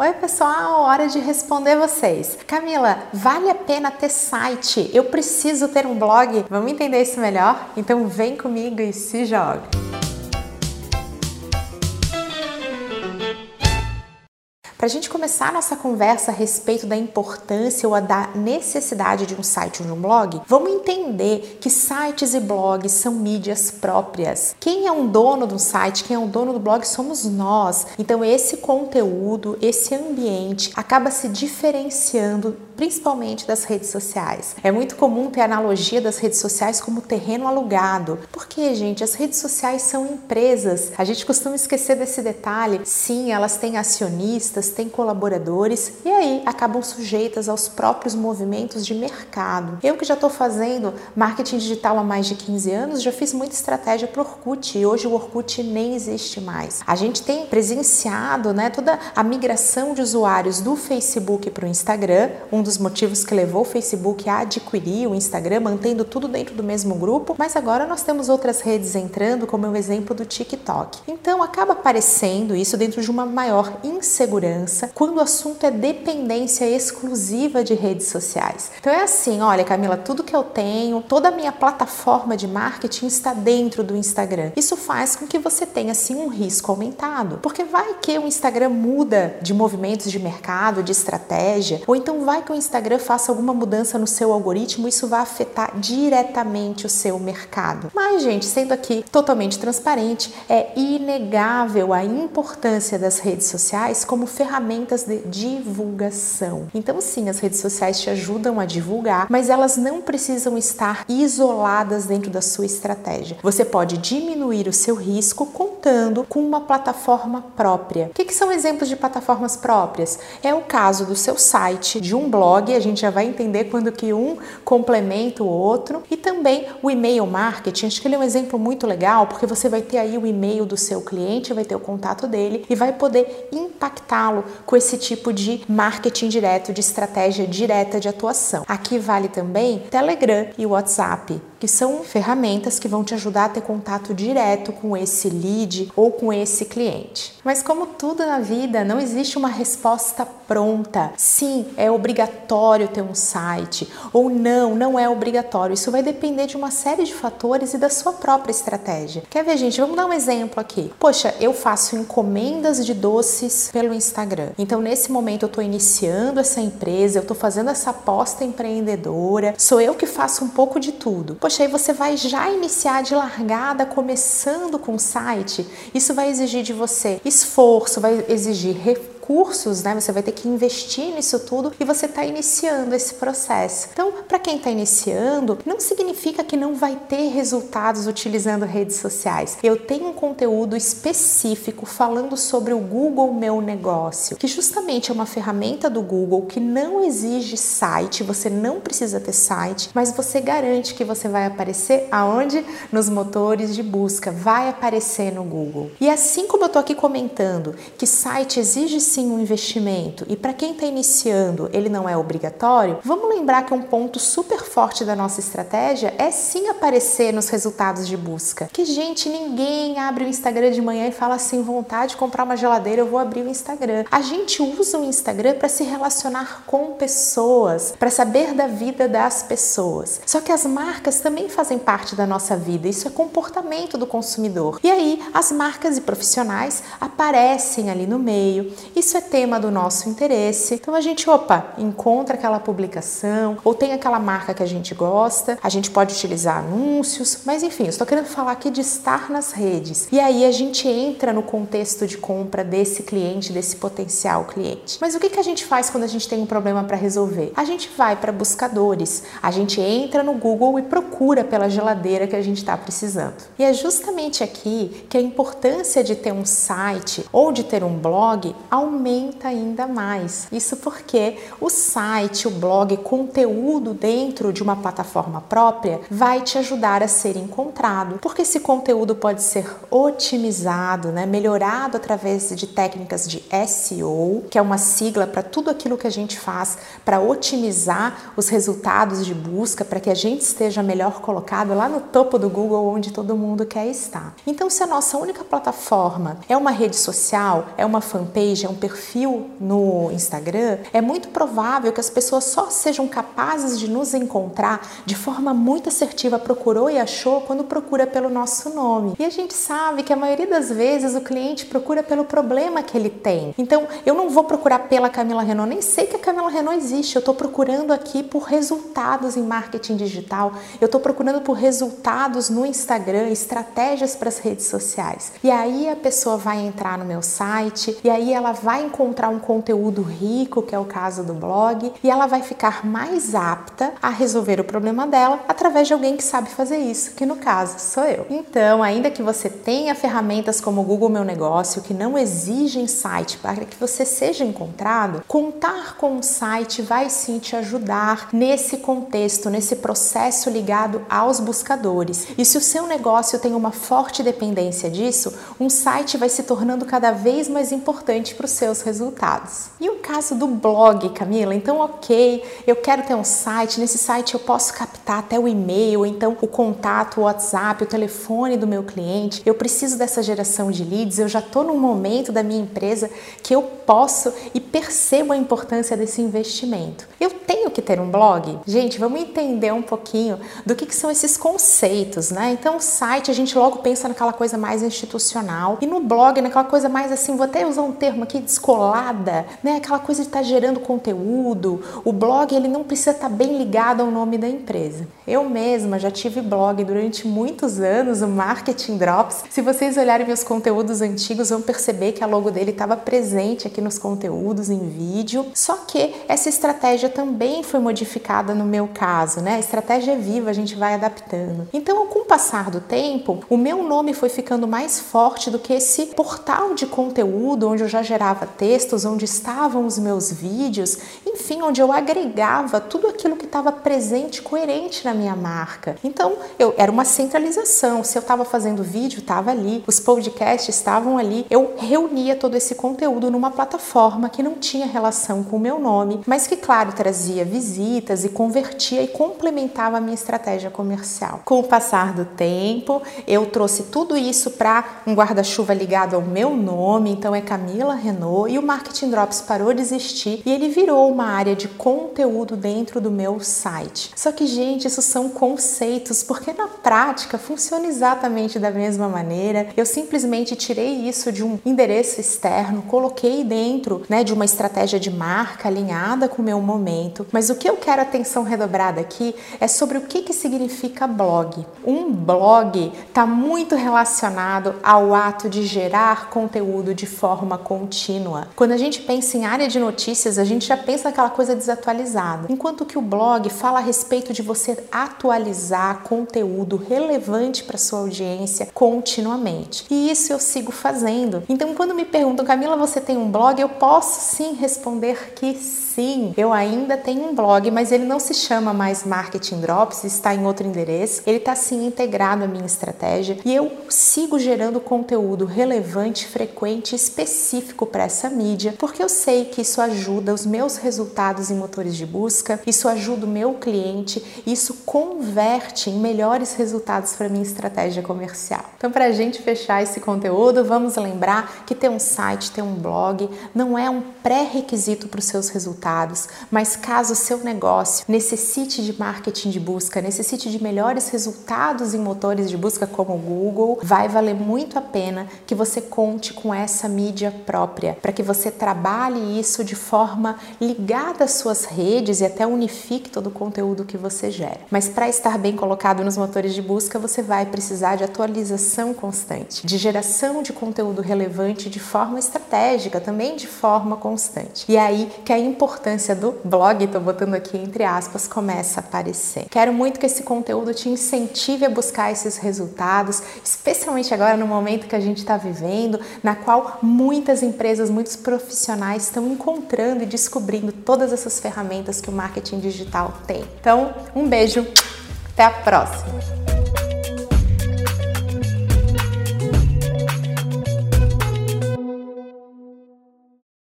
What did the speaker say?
Oi, pessoal, hora de responder vocês. Camila, vale a pena ter site? Eu preciso ter um blog? Vamos entender isso melhor? Então vem comigo e se joga. Para a gente começar nossa conversa a respeito da importância ou da necessidade de um site ou de um blog, vamos entender que sites e blogs são mídias próprias. Quem é um dono do site, quem é um dono do blog somos nós. Então esse conteúdo, esse ambiente acaba se diferenciando principalmente das redes sociais. É muito comum ter a analogia das redes sociais como terreno alugado. Porque, gente, as redes sociais são empresas. A gente costuma esquecer desse detalhe. Sim, elas têm acionistas, têm colaboradores e aí acabam sujeitas aos próprios movimentos de mercado. Eu que já estou fazendo marketing digital há mais de 15 anos, já fiz muita estratégia para o Orkut e hoje o Orkut nem existe mais. A gente tem presenciado né, toda a migração de usuários do Facebook para o Instagram, um dos motivos que levou o Facebook a adquirir o Instagram, mantendo tudo dentro do mesmo grupo, mas agora nós temos outras redes entrando, como é o exemplo do TikTok. Então acaba aparecendo isso dentro de uma maior insegurança quando o assunto é dependência exclusiva de redes sociais. Então é assim, olha Camila, tudo que eu tenho, toda a minha plataforma de marketing está dentro do Instagram. Isso faz com que você tenha assim um risco aumentado, porque vai que o Instagram muda de movimentos de mercado, de estratégia, ou então vai que o Instagram faça alguma mudança no seu algoritmo, isso vai afetar diretamente o seu mercado. Mas gente, sendo aqui totalmente transparente, é inegável a importância das redes sociais como ferramenta ferramentas de divulgação. Então, sim, as redes sociais te ajudam a divulgar, mas elas não precisam estar isoladas dentro da sua estratégia. Você pode diminuir o seu risco contando com uma plataforma própria. O que, que são exemplos de plataformas próprias? É o caso do seu site, de um blog, a gente já vai entender quando que um complementa o outro, e também o e-mail marketing. Acho que ele é um exemplo muito legal, porque você vai ter aí o e-mail do seu cliente, vai ter o contato dele e vai poder impactá-lo com esse tipo de marketing direto, de estratégia direta de atuação. Aqui vale também Telegram e WhatsApp que são ferramentas que vão te ajudar a ter contato direto com esse lead ou com esse cliente. Mas como tudo na vida, não existe uma resposta pronta. Sim, é obrigatório ter um site ou não, não é obrigatório. Isso vai depender de uma série de fatores e da sua própria estratégia. Quer ver, gente? Vamos dar um exemplo aqui. Poxa, eu faço encomendas de doces pelo Instagram. Então, nesse momento eu estou iniciando essa empresa, eu estou fazendo essa aposta empreendedora. Sou eu que faço um pouco de tudo poxa, aí você vai já iniciar de largada, começando com o site. Isso vai exigir de você esforço, vai exigir recursos né? Você vai ter que investir nisso tudo e você está iniciando esse processo. Então, para quem está iniciando, não significa que não vai ter resultados utilizando redes sociais. Eu tenho um conteúdo específico falando sobre o Google Meu Negócio, que justamente é uma ferramenta do Google que não exige site, você não precisa ter site, mas você garante que você vai aparecer aonde? Nos motores de busca, vai aparecer no Google. E assim como eu estou aqui comentando que site exige sim um investimento e para quem está iniciando ele não é obrigatório, vamos lembrar que um ponto super forte da nossa estratégia é sim aparecer nos resultados de busca. Que gente, ninguém abre o Instagram de manhã e fala assim, vontade de comprar uma geladeira, eu vou abrir o Instagram. A gente usa o Instagram para se relacionar com pessoas, para saber da vida das pessoas. Só que as marcas também fazem parte da nossa vida, isso é comportamento do consumidor. E aí as marcas e profissionais aparecem ali no meio e isso é tema do nosso interesse. Então a gente, opa, encontra aquela publicação ou tem aquela marca que a gente gosta, a gente pode utilizar anúncios, mas enfim, estou querendo falar aqui de estar nas redes. E aí a gente entra no contexto de compra desse cliente, desse potencial cliente. Mas o que, que a gente faz quando a gente tem um problema para resolver? A gente vai para buscadores, a gente entra no Google e procura pela geladeira que a gente está precisando. E é justamente aqui que a importância de ter um site ou de ter um blog aumenta aumenta ainda mais. Isso porque o site, o blog, conteúdo dentro de uma plataforma própria vai te ajudar a ser encontrado, porque esse conteúdo pode ser otimizado, né, melhorado através de técnicas de SEO, que é uma sigla para tudo aquilo que a gente faz para otimizar os resultados de busca, para que a gente esteja melhor colocado lá no topo do Google, onde todo mundo quer estar. Então, se a nossa única plataforma é uma rede social, é uma fanpage, é um perfil no Instagram, é muito provável que as pessoas só sejam capazes de nos encontrar de forma muito assertiva, procurou e achou quando procura pelo nosso nome. E a gente sabe que a maioria das vezes o cliente procura pelo problema que ele tem. Então, eu não vou procurar pela Camila Renault, nem sei que a Camila Renault existe. Eu estou procurando aqui por resultados em marketing digital. Eu estou procurando por resultados no Instagram, estratégias para as redes sociais. E aí a pessoa vai entrar no meu site e aí ela vai encontrar um conteúdo rico, que é o caso do blog, e ela vai ficar mais apta a resolver o problema dela através de alguém que sabe fazer isso, que no caso sou eu. Então, ainda que você tenha ferramentas como o Google Meu Negócio que não exigem site para que você seja encontrado, contar com um site vai sim te ajudar nesse contexto, nesse processo ligado aos buscadores. E se o seu negócio tem uma forte dependência disso, um site vai se tornando cada vez mais importante para os seus resultados. E o caso do blog, Camila? Então, ok, eu quero ter um site, nesse site eu posso captar até o e-mail, então o contato, o WhatsApp, o telefone do meu cliente. Eu preciso dessa geração de leads, eu já estou num momento da minha empresa que eu posso e percebo a importância desse investimento. Eu tenho que ter um blog? Gente, vamos entender um pouquinho do que, que são esses conceitos, né? Então, o site a gente logo pensa naquela coisa mais institucional e no blog naquela coisa mais assim, vou até usar um termo aqui, descolada, né? Aquela coisa de estar tá gerando conteúdo. O blog ele não precisa estar tá bem ligado ao nome da empresa. Eu mesma já tive blog durante muitos anos, o Marketing Drops. Se vocês olharem meus conteúdos antigos, vão perceber que a logo dele estava presente aqui nos conteúdos em vídeo. Só que essa estratégia também foi modificada no meu caso, né? A estratégia é viva, a gente vai adaptando. Então, com o passar do tempo, o meu nome foi ficando mais forte do que esse portal de conteúdo onde eu já gerava textos, onde estavam os meus vídeos, enfim, onde eu agregava tudo aquilo que estava presente, coerente na minha marca. Então, eu era uma centralização. Se eu estava fazendo vídeo, estava ali, os podcasts estavam ali. Eu reunia todo esse conteúdo numa plataforma que não tinha relação com o meu nome, mas que, claro, trazia visitas e convertia e complementava a minha estratégia comercial. Com o passar do tempo, eu trouxe tudo isso para um guarda-chuva ligado ao meu nome, então é Camila Renault, e o Marketing Drops parou de existir e ele virou uma área de conteúdo dentro do meu site. Só que, gente, isso são conceitos, porque na prática funciona exatamente da mesma maneira. Eu simplesmente tirei isso de um endereço externo, coloquei dentro né, de uma estratégia de marca alinhada com o meu momento. Mas o que eu quero atenção redobrada aqui é sobre o que, que significa blog. Um blog está muito relacionado ao ato de gerar conteúdo de forma contínua. Quando a gente pensa em área de notícias, a gente já pensa naquela coisa desatualizada. Enquanto que o blog fala a respeito de você atualizar conteúdo relevante para sua audiência continuamente. E isso eu sigo fazendo. Então, quando me perguntam, Camila, você tem um blog? Eu posso sim responder que sim. Eu ainda tenho um blog, mas ele não se chama mais Marketing Drops, está em outro endereço. Ele está sim integrado à minha estratégia e eu sigo gerando conteúdo relevante, frequente, específico para essa mídia, porque eu sei que isso ajuda os meus resultados em motores de busca, isso ajuda o meu cliente, isso converte em melhores resultados para minha estratégia comercial. Então, para a gente fechar esse conteúdo, vamos lembrar que ter um site, ter um blog não é um pré-requisito para os seus resultados, mas caso o seu negócio necessite de marketing de busca, necessite de melhores resultados em motores de busca como o Google, vai valer muito a pena que você conte com essa mídia própria, para que você trabalhe isso de forma ligada às suas redes e até unifique todo o conteúdo que você gera. Mas para estar bem colocado nos motores de busca, você vai precisar de atualização constante, de geração de conteúdo relevante de forma estratégica, também de forma constante. E é aí que a importância do blog, estou botando aqui entre aspas, começa a aparecer. Quero muito que esse conteúdo te incentive a buscar esses resultados, especialmente agora no momento que a gente está vivendo, na qual muitas empresas, muitos profissionais estão encontrando e descobrindo todas essas ferramentas que o marketing digital tem. Então, um beijo, até a próxima!